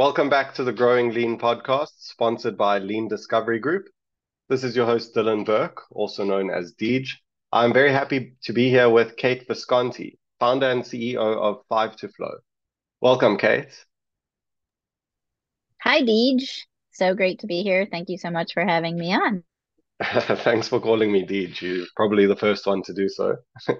Welcome back to the Growing Lean podcast, sponsored by Lean Discovery Group. This is your host, Dylan Burke, also known as Deej. I'm very happy to be here with Kate Visconti, founder and CEO of Five to Flow. Welcome, Kate. Hi, Deej. So great to be here. Thank you so much for having me on. Thanks for calling me Deej. You're probably the first one to do so.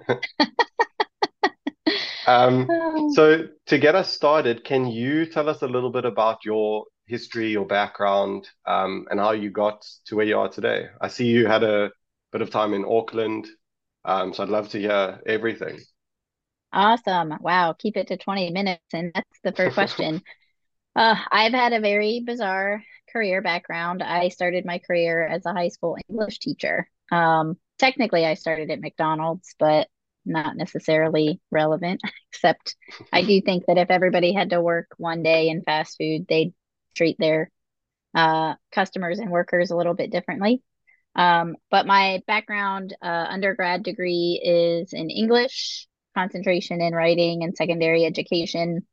um, so, to get us started, can you tell us a little bit about your history, your background, um, and how you got to where you are today? I see you had a bit of time in Auckland, um, so I'd love to hear everything. Awesome. Wow. Keep it to 20 minutes. And that's the first question. uh, I've had a very bizarre career background. I started my career as a high school English teacher. Um, technically, I started at McDonald's, but not necessarily relevant, except I do think that if everybody had to work one day in fast food, they'd treat their uh, customers and workers a little bit differently. Um, but my background, uh, undergrad degree is in English, concentration in writing and secondary education.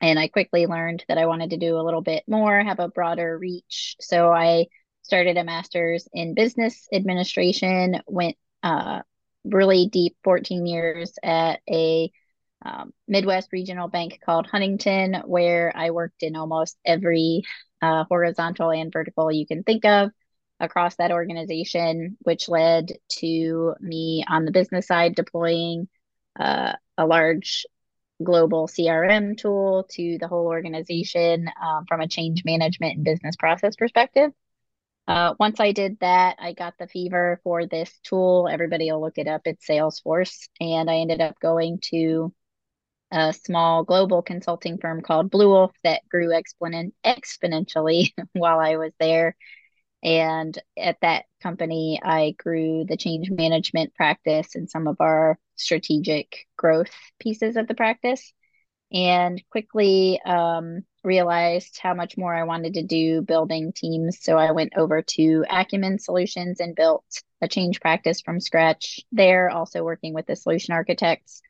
And I quickly learned that I wanted to do a little bit more, have a broader reach. So I started a master's in business administration, went uh, really deep 14 years at a um, Midwest regional bank called Huntington, where I worked in almost every uh, horizontal and vertical you can think of across that organization, which led to me on the business side deploying uh, a large global CRM tool to the whole organization um, from a change management and business process perspective. Uh, once I did that, I got the fever for this tool. Everybody will look it up. It's Salesforce. And I ended up going to a small global consulting firm called Bluewolf that grew exponent- exponentially while I was there. And at that company, I grew the change management practice and some of our strategic growth pieces of the practice, and quickly um, realized how much more I wanted to do building teams. So I went over to Acumen Solutions and built a change practice from scratch there, also working with the solution architects.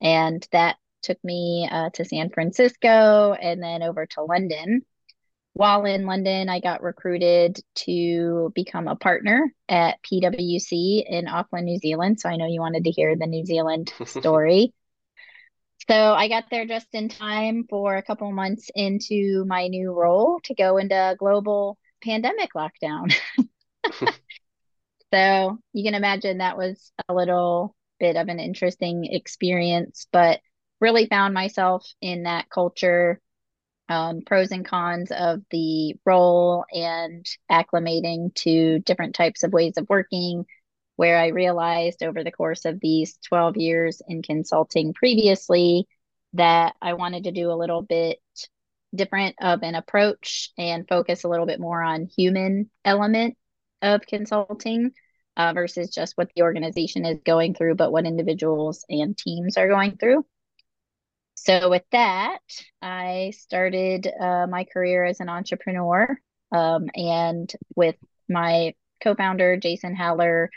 And that took me uh, to San Francisco and then over to London while in London, I got recruited to become a partner at PwC in Auckland, New Zealand. So I know you wanted to hear the New Zealand story. So I got there just in time for a couple months into my new role to go into global pandemic lockdown. so you can imagine that was a little bit of an interesting experience, but really found myself in that culture um, pros and cons of the role and acclimating to different types of ways of working. Where I realized over the course of these 12 years in consulting previously that I wanted to do a little bit different of an approach and focus a little bit more on human element of consulting uh, versus just what the organization is going through, but what individuals and teams are going through. So, with that, I started uh, my career as an entrepreneur. Um, and with my co founder, Jason Haller,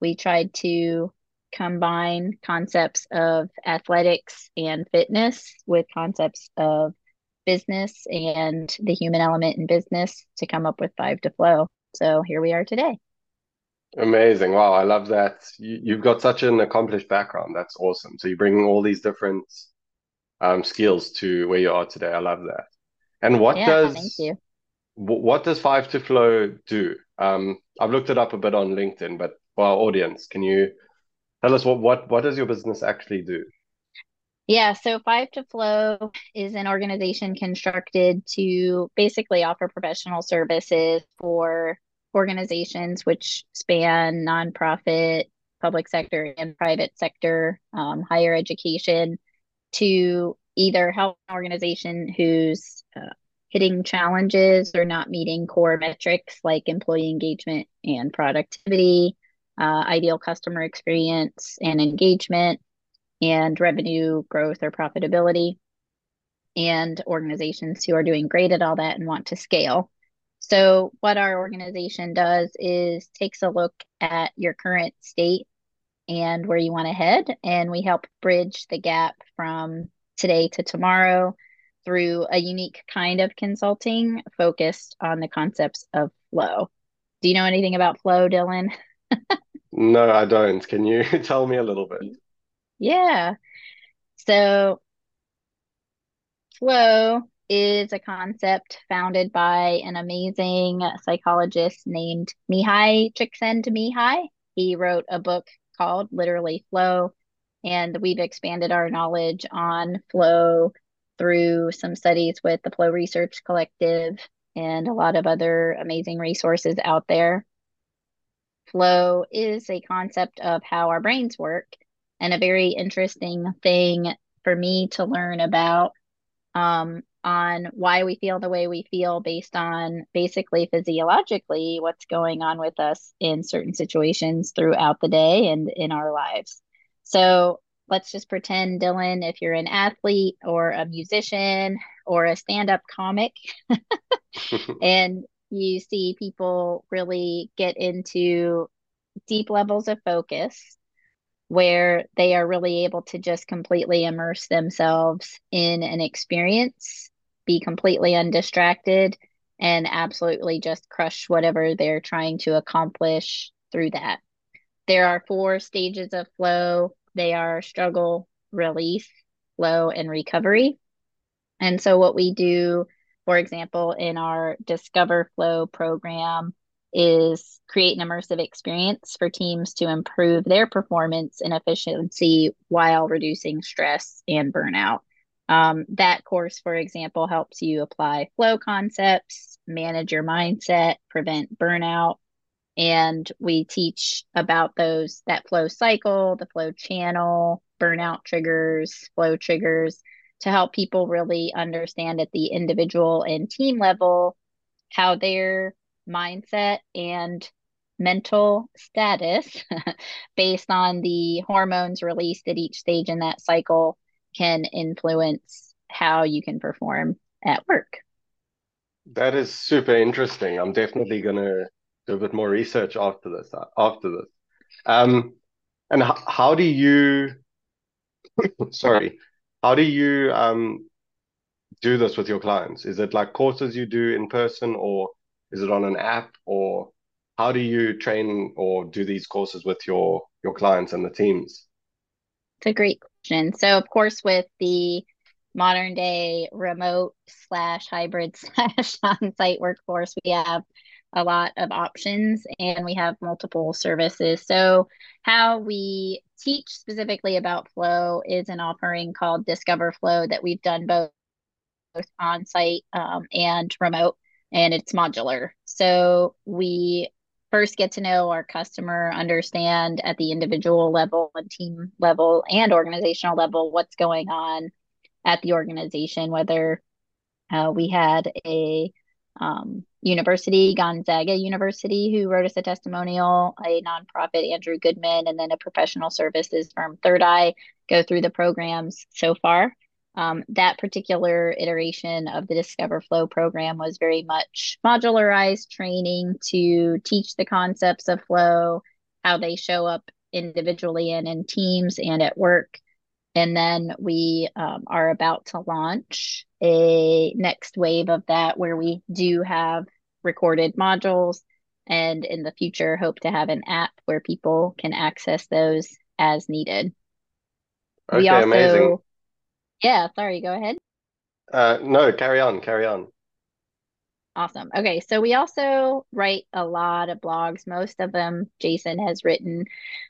we tried to combine concepts of athletics and fitness with concepts of business and the human element in business to come up with Five to Flow. So, here we are today. Amazing. Wow. I love that. You, have got such an accomplished background. That's awesome. So, you're bringing all these different um, skills to where you are today. I love that. And what yeah, does thank you. what does Five to Flow do? Um, I've looked it up a bit on LinkedIn, but for our audience, can you tell us what what what does your business actually do? Yeah, so Five to Flow is an organization constructed to basically offer professional services for organizations which span nonprofit, public sector, and private sector, um, higher education to either help an organization who's uh, hitting challenges or not meeting core metrics like employee engagement and productivity, uh, ideal customer experience and engagement, and revenue growth or profitability, and organizations who are doing great at all that and want to scale. So, what our organization does is takes a look at your current state and where you want to head. And we help bridge the gap from today to tomorrow through a unique kind of consulting focused on the concepts of flow. Do you know anything about flow, Dylan? no, I don't. Can you tell me a little bit? Yeah. So, flow is a concept founded by an amazing psychologist named Mihaly Csikszentmihalyi. He wrote a book called literally Flow, and we've expanded our knowledge on flow through some studies with the Flow Research Collective and a lot of other amazing resources out there. Flow is a concept of how our brains work, and a very interesting thing for me to learn about um, on why we feel the way we feel based on basically physiologically what's going on with us in certain situations throughout the day and in our lives. So let's just pretend, Dylan, if you're an athlete or a musician or a stand up comic, and you see people really get into deep levels of focus where they are really able to just completely immerse themselves in an experience, be completely undistracted, and absolutely just crush whatever they're trying to accomplish through that. There are four stages of flow they are struggle, release, flow, and recovery. And so, what we do, for example, in our Discover Flow program, is create an immersive experience for teams to improve their performance and efficiency while reducing stress and burnout. Um, that course, for example, helps you apply flow concepts, manage your mindset, prevent burnout, and we teach about those that flow cycle, the flow channel, burnout triggers, flow triggers to help people really understand at the individual and team level how their mindset and mental status based on the hormones released at each stage in that cycle can influence how you can perform at work. That is super interesting. I'm definitely going to do a bit more research after this. After this, um, and h- how do you? sorry, how do you um do this with your clients? Is it like courses you do in person, or is it on an app, or how do you train or do these courses with your your clients and the teams? It's a great question. So, of course, with the modern day remote slash hybrid slash on site workforce, we have a lot of options and we have multiple services. So, how we teach specifically about flow is an offering called Discover Flow that we've done both, both on site um, and remote, and it's modular. So, we first get to know our customer, understand at the individual level and team level and organizational level what's going on at the organization, whether uh, we had a um, university, Gonzaga University, who wrote us a testimonial, a nonprofit, Andrew Goodman, and then a professional services firm, Third Eye, go through the programs so far. Um, that particular iteration of the Discover Flow program was very much modularized training to teach the concepts of flow, how they show up individually and in teams and at work. And then we um, are about to launch a next wave of that where we do have recorded modules and in the future hope to have an app where people can access those as needed. Okay, we also, amazing. Yeah, sorry, go ahead. Uh, no, carry on, carry on. Awesome. Okay, so we also write a lot of blogs. Most of them Jason has written,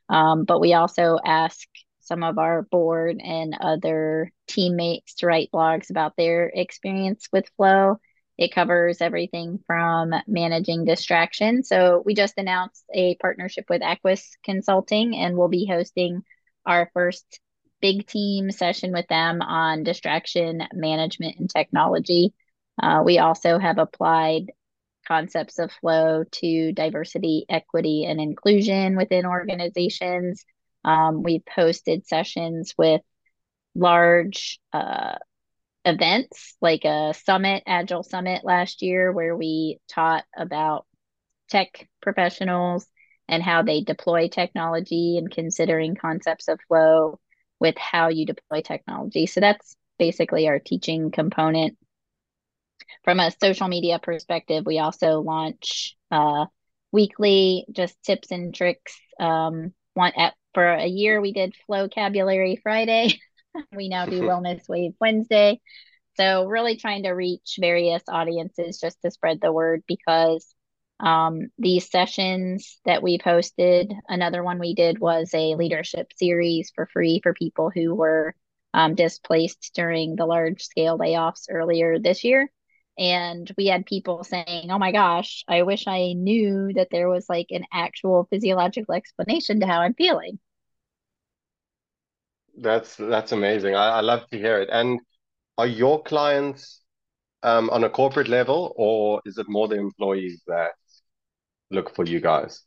um, but we also ask some of our board and other teammates to write blogs about their experience with flow. It covers everything from managing distraction. So we just announced a partnership with Aquis Consulting, and we'll be hosting our first big team session with them on distraction management and technology. Uh, we also have applied concepts of flow to diversity, equity, and inclusion within organizations. Um, we've hosted sessions with large uh, events like a summit, Agile Summit last year, where we taught about tech professionals and how they deploy technology and considering concepts of flow with how you deploy technology. So that's basically our teaching component. From a social media perspective, we also launch uh, weekly just tips and tricks. Um, one at for a year we did flow vocabulary Friday. we now do Wellness Wave Wednesday. So really trying to reach various audiences just to spread the word because um, these sessions that we posted, another one we did was a leadership series for free for people who were um, displaced during the large scale layoffs earlier this year. And we had people saying, oh my gosh, I wish I knew that there was like an actual physiological explanation to how I'm feeling. That's that's amazing. I, I love to hear it. And are your clients um, on a corporate level, or is it more the employees that look for you guys?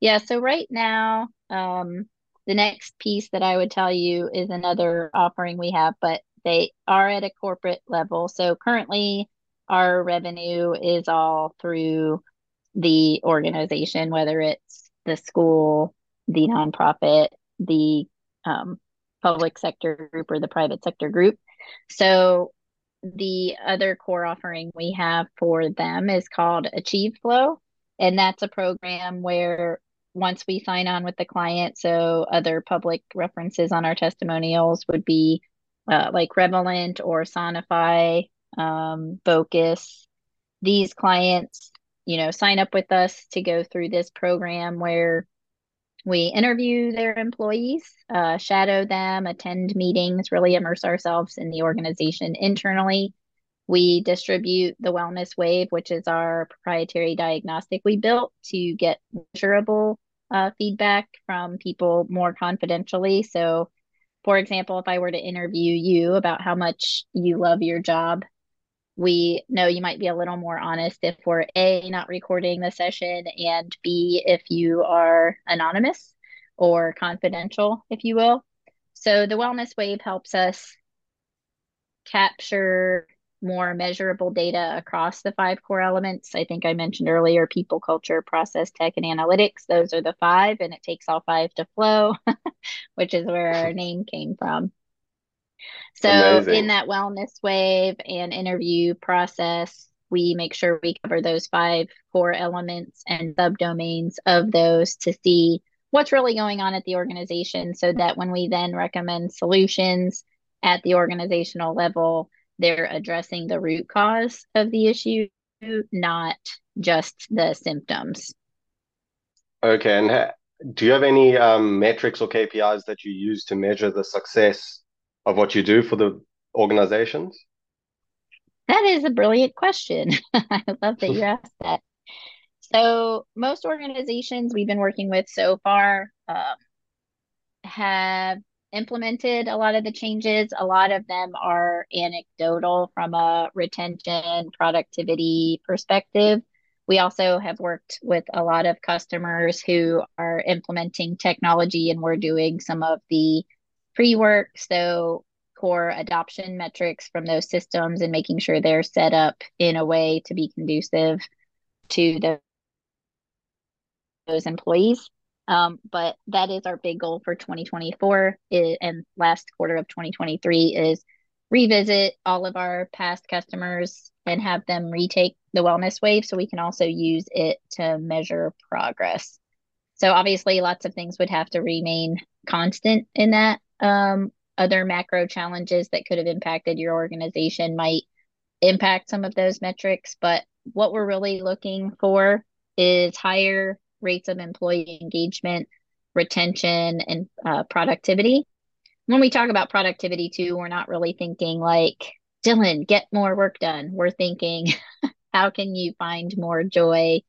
Yeah, so right now, um, the next piece that I would tell you is another offering we have, but they are at a corporate level. So currently, our revenue is all through the organization, whether it's the school, the nonprofit, the um, public sector group, or the private sector group. So the other core offering we have for them is called Achieve Flow. And that's a program where once we sign on with the client, so other public references on our testimonials would be uh, like Revelant or Sonify, um, Focus. These clients, you know, sign up with us to go through this program where we interview their employees, uh, shadow them, attend meetings, really immerse ourselves in the organization internally we distribute the Wellness Wave, which is our proprietary diagnostic we built to get measurable uh, feedback from people more confidentially. So, for example, if I were to interview you about how much you love your job, we know you might be a little more honest if we're A, not recording the session, and B, if you are anonymous or confidential, if you will. So, the Wellness Wave helps us capture more measurable data across the five core elements. I think I mentioned earlier people, culture, process, tech, and analytics. Those are the five, and it takes all five to flow, which is where our name came from. So, Amazing. in that wellness wave and interview process, we make sure we cover those five core elements and subdomains of those to see what's really going on at the organization so that when we then recommend solutions at the organizational level, they're addressing the root cause of the issue, not just the symptoms. Okay. And do you have any um, metrics or KPIs that you use to measure the success of what you do for the organizations? That is a brilliant question. I love that you asked that. So, most organizations we've been working with so far um, have implemented a lot of the changes. A lot of them are anecdotal from a retention, productivity perspective. We also have worked with a lot of customers who are implementing technology, and we're doing some of the pre work. So, core adoption metrics from those systems and making sure they're set up in a way to be conducive to the, those employees. Um, but that is our big goal for 2024 and last quarter of 2023 is revisit all of our past customers and have them retake the wellness wave so we can also use it to measure progress. So obviously lots of things would have to remain constant in that. Um, other macro challenges that could have impacted your organization might impact some of those metrics, but what we're really looking for is higher rates of employee engagement, retention, and uh, productivity. When we talk about productivity, too, we're not really thinking like, Dylan, get more work done. We're thinking, how can you find more joy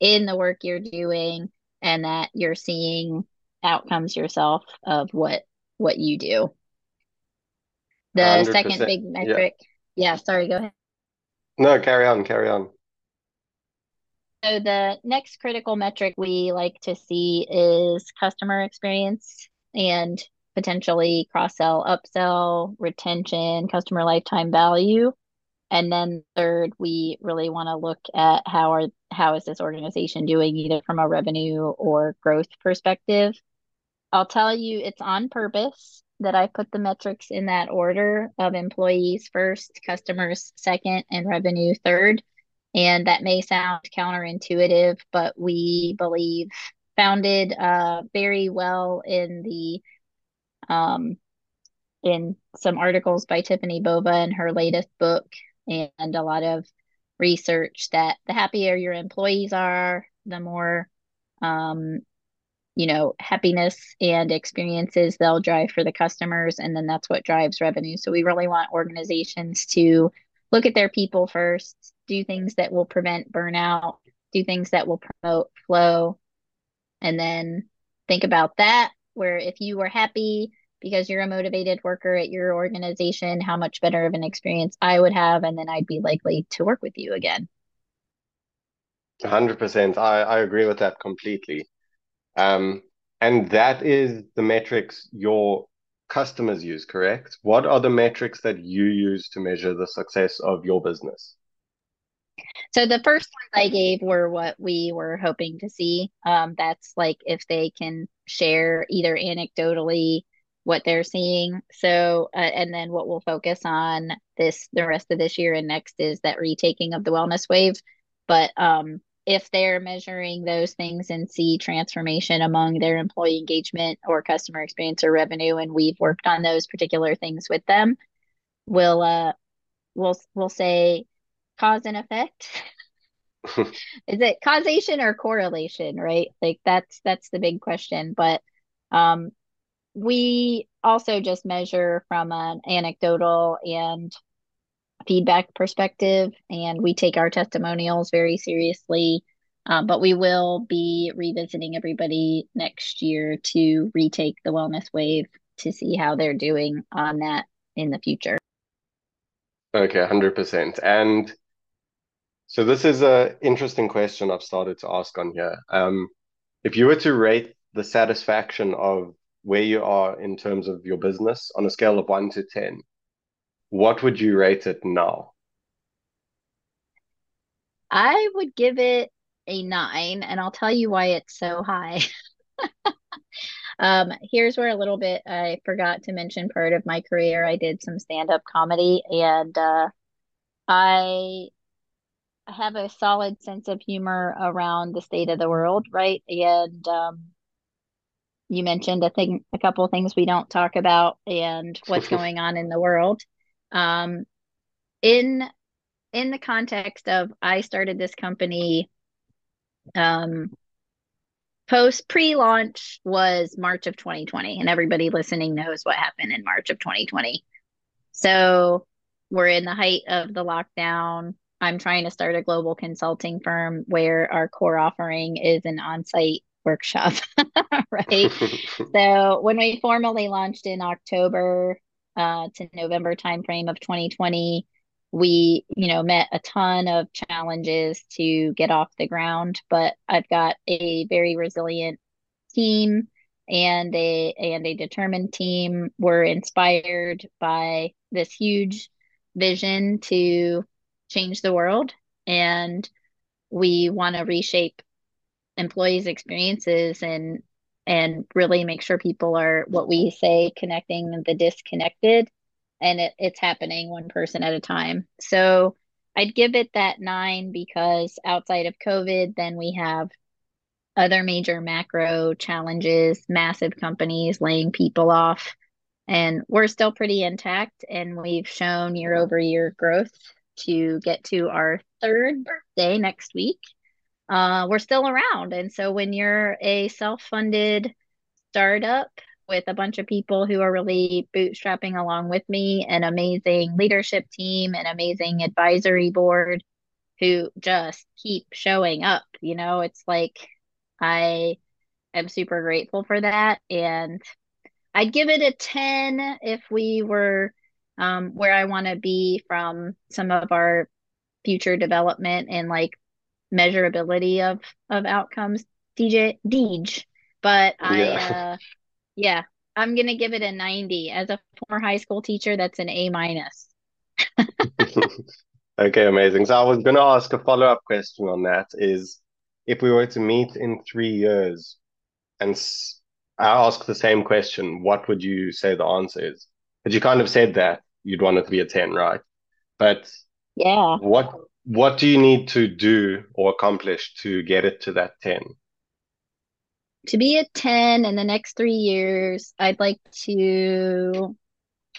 in the work you're doing and that you're seeing outcomes yourself of what what you do. The second big metric. Yeah. yeah, sorry, go ahead. No, carry on, carry on. So the next critical metric we like to see is customer experience and potentially cross sell, upsell, retention, customer lifetime value. And then third, we really want to look at how are how is this organization doing either from a revenue or growth perspective. I'll tell you it's on purpose that I put the metrics in that order of employees first, customers second, and revenue third. And that may sound counterintuitive, but we believe founded uh, very well in the um, in some articles by Tiffany Bova in her latest book, and a lot of research that the happier your employees are, the more um, you know happiness and experiences they'll drive for the customers, and then that's what drives revenue. So we really want organizations to look at their people first, do things that will prevent burnout, do things that will promote flow, and then think about that. Where if you were happy because you're a motivated worker at your organization, how much better of an experience I would have, and then I'd be likely to work with you again. 100%. I, I agree with that completely. Um, and that is the metrics your customers use, correct? What are the metrics that you use to measure the success of your business? So the first ones I gave were what we were hoping to see. Um, that's like if they can share either anecdotally what they're seeing. So, uh, and then what we'll focus on this the rest of this year and next is that retaking of the wellness wave. But um, if they're measuring those things and see transformation among their employee engagement or customer experience or revenue, and we've worked on those particular things with them, we'll uh, we'll we'll say cause and effect. is it causation or correlation right like that's that's the big question but um we also just measure from an anecdotal and feedback perspective, and we take our testimonials very seriously. Um, but we will be revisiting everybody next year to retake the wellness wave to see how they're doing on that in the future. Okay, 100%. And so this is an interesting question I've started to ask on here. Um, if you were to rate the satisfaction of where you are in terms of your business on a scale of one to 10, what would you rate it now? I would give it a nine, and I'll tell you why it's so high. um, here's where a little bit I forgot to mention part of my career. I did some stand-up comedy, and uh, I have a solid sense of humor around the state of the world, right? And um, you mentioned a thing, a couple of things we don't talk about, and what's going on in the world. Um, in in the context of I started this company, um, post pre-launch was March of 2020, and everybody listening knows what happened in March of 2020. So we're in the height of the lockdown. I'm trying to start a global consulting firm where our core offering is an on-site workshop, right? so when we formally launched in October uh, to November timeframe of 2020, we, you know, met a ton of challenges to get off the ground, but I've got a very resilient team and a and a determined team. We're inspired by this huge vision to change the world and we want to reshape employees experiences and and really make sure people are what we say connecting the disconnected and it, it's happening one person at a time. So i'd give it that nine because outside of covid then we have other major macro challenges massive companies laying people off and we're still pretty intact and we've shown year over year growth to get to our third birthday next week uh, we're still around. And so when you're a self funded startup with a bunch of people who are really bootstrapping along with me, an amazing leadership team, an amazing advisory board who just keep showing up, you know, it's like I am super grateful for that. And I'd give it a 10 if we were um, where I want to be from some of our future development and like measurability of of outcomes dj deej but i yeah. uh yeah i'm gonna give it a 90 as a former high school teacher that's an a minus okay amazing so i was gonna ask a follow-up question on that is if we were to meet in three years and I ask the same question, what would you say the answer is? Because you kind of said that you'd want it to be a 10, right? But yeah. What what do you need to do or accomplish to get it to that 10? To be a 10 in the next three years, I'd like to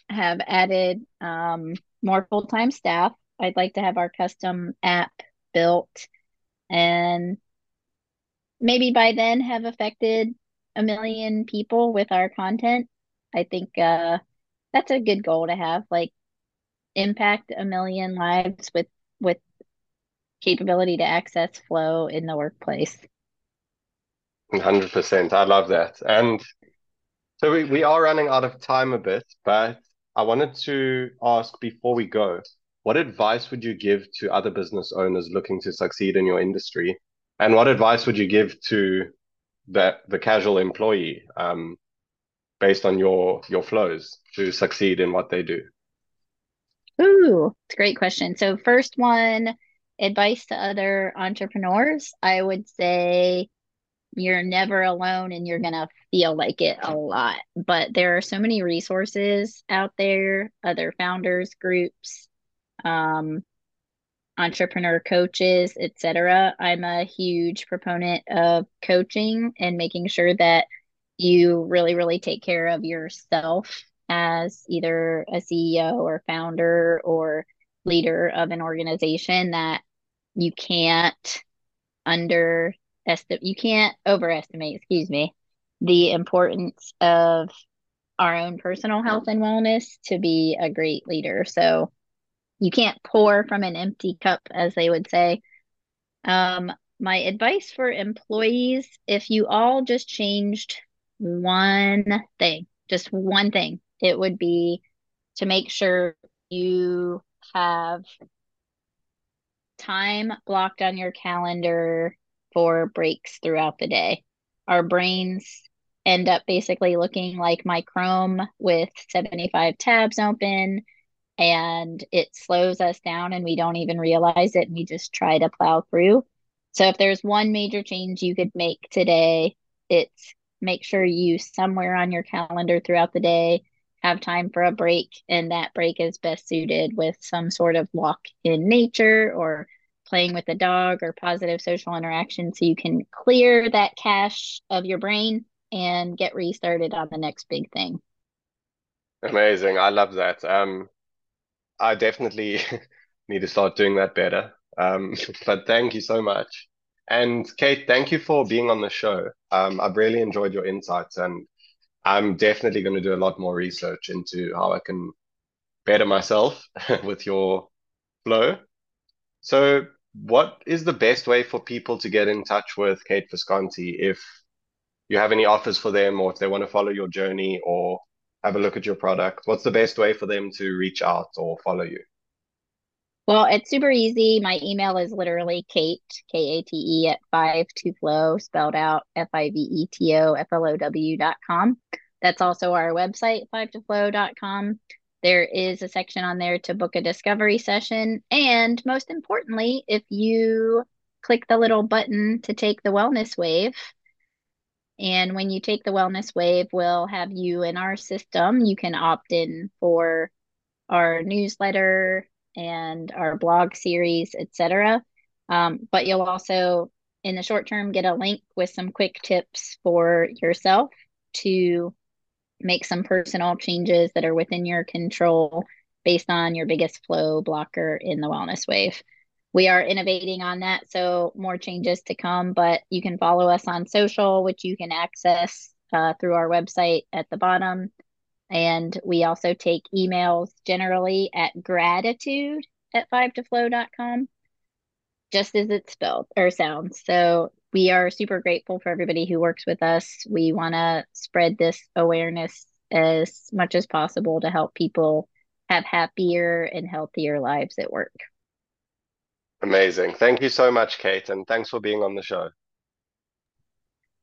have added um, more full-time staff. I'd like to have our custom app built and maybe by then have affected a million people with our content. I think uh, that's a good goal to have, like impact a million lives with with capability to access flow in the workplace. 100%. I love that. And so we, we are running out of time a bit, but I wanted to ask before we go, what advice would you give to other business owners looking to succeed in your industry? And what advice would you give to the, the casual employee um, based on your, your flows to succeed in what they do? Ooh, it's a great question. So, first one, advice to other entrepreneurs, I would say you're never alone and you're going to feel like it a lot. But there are so many resources out there, other founders groups, um, entrepreneur coaches, etc. I'm a huge proponent of coaching and making sure that you really, really take care of yourself as either a CEO or founder or leader of an organization that you can't underestimate, you can't overestimate, excuse me, the importance of our own personal health and wellness to be a great leader. So you can't pour from an empty cup, as they would say. Um, my advice for employees if you all just changed one thing, just one thing, it would be to make sure you have time blocked on your calendar for breaks throughout the day. Our brains end up basically looking like my Chrome with 75 tabs open and it slows us down and we don't even realize it and we just try to plow through. So if there's one major change you could make today, it's make sure you somewhere on your calendar throughout the day have time for a break and that break is best suited with some sort of walk in nature or playing with a dog or positive social interaction so you can clear that cache of your brain and get restarted on the next big thing. Amazing. I love that. Um, I definitely need to start doing that better. Um, but thank you so much. And Kate, thank you for being on the show. Um, I've really enjoyed your insights, and I'm definitely going to do a lot more research into how I can better myself with your flow. So, what is the best way for people to get in touch with Kate Visconti if you have any offers for them, or if they want to follow your journey or have a look at your product? What's the best way for them to reach out or follow you? Well, it's super easy. My email is literally Kate, K A T E, at five to flow, oh, spelled out F I V E T O F L O W dot com. That's also our website, five to flow oh dot com. There is a section on there to book a discovery session. And most importantly, if you click the little button to take the wellness wave, and when you take the wellness wave, we'll have you in our system. You can opt in for our newsletter, and our blog series, etc. Um, but you'll also, in the short term, get a link with some quick tips for yourself to make some personal changes that are within your control based on your biggest flow blocker in the wellness wave. We are innovating on that, so more changes to come, but you can follow us on social, which you can access uh, through our website at the bottom. And we also take emails generally at gratitude at 5toflow.com, just as it's spelled or sounds. So we are super grateful for everybody who works with us. We want to spread this awareness as much as possible to help people have happier and healthier lives at work. Amazing. Thank you so much, Kate, and thanks for being on the show.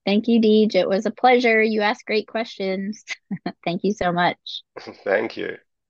Thank you, Deej. It was a pleasure. You asked great questions. Thank you so much. Thank you.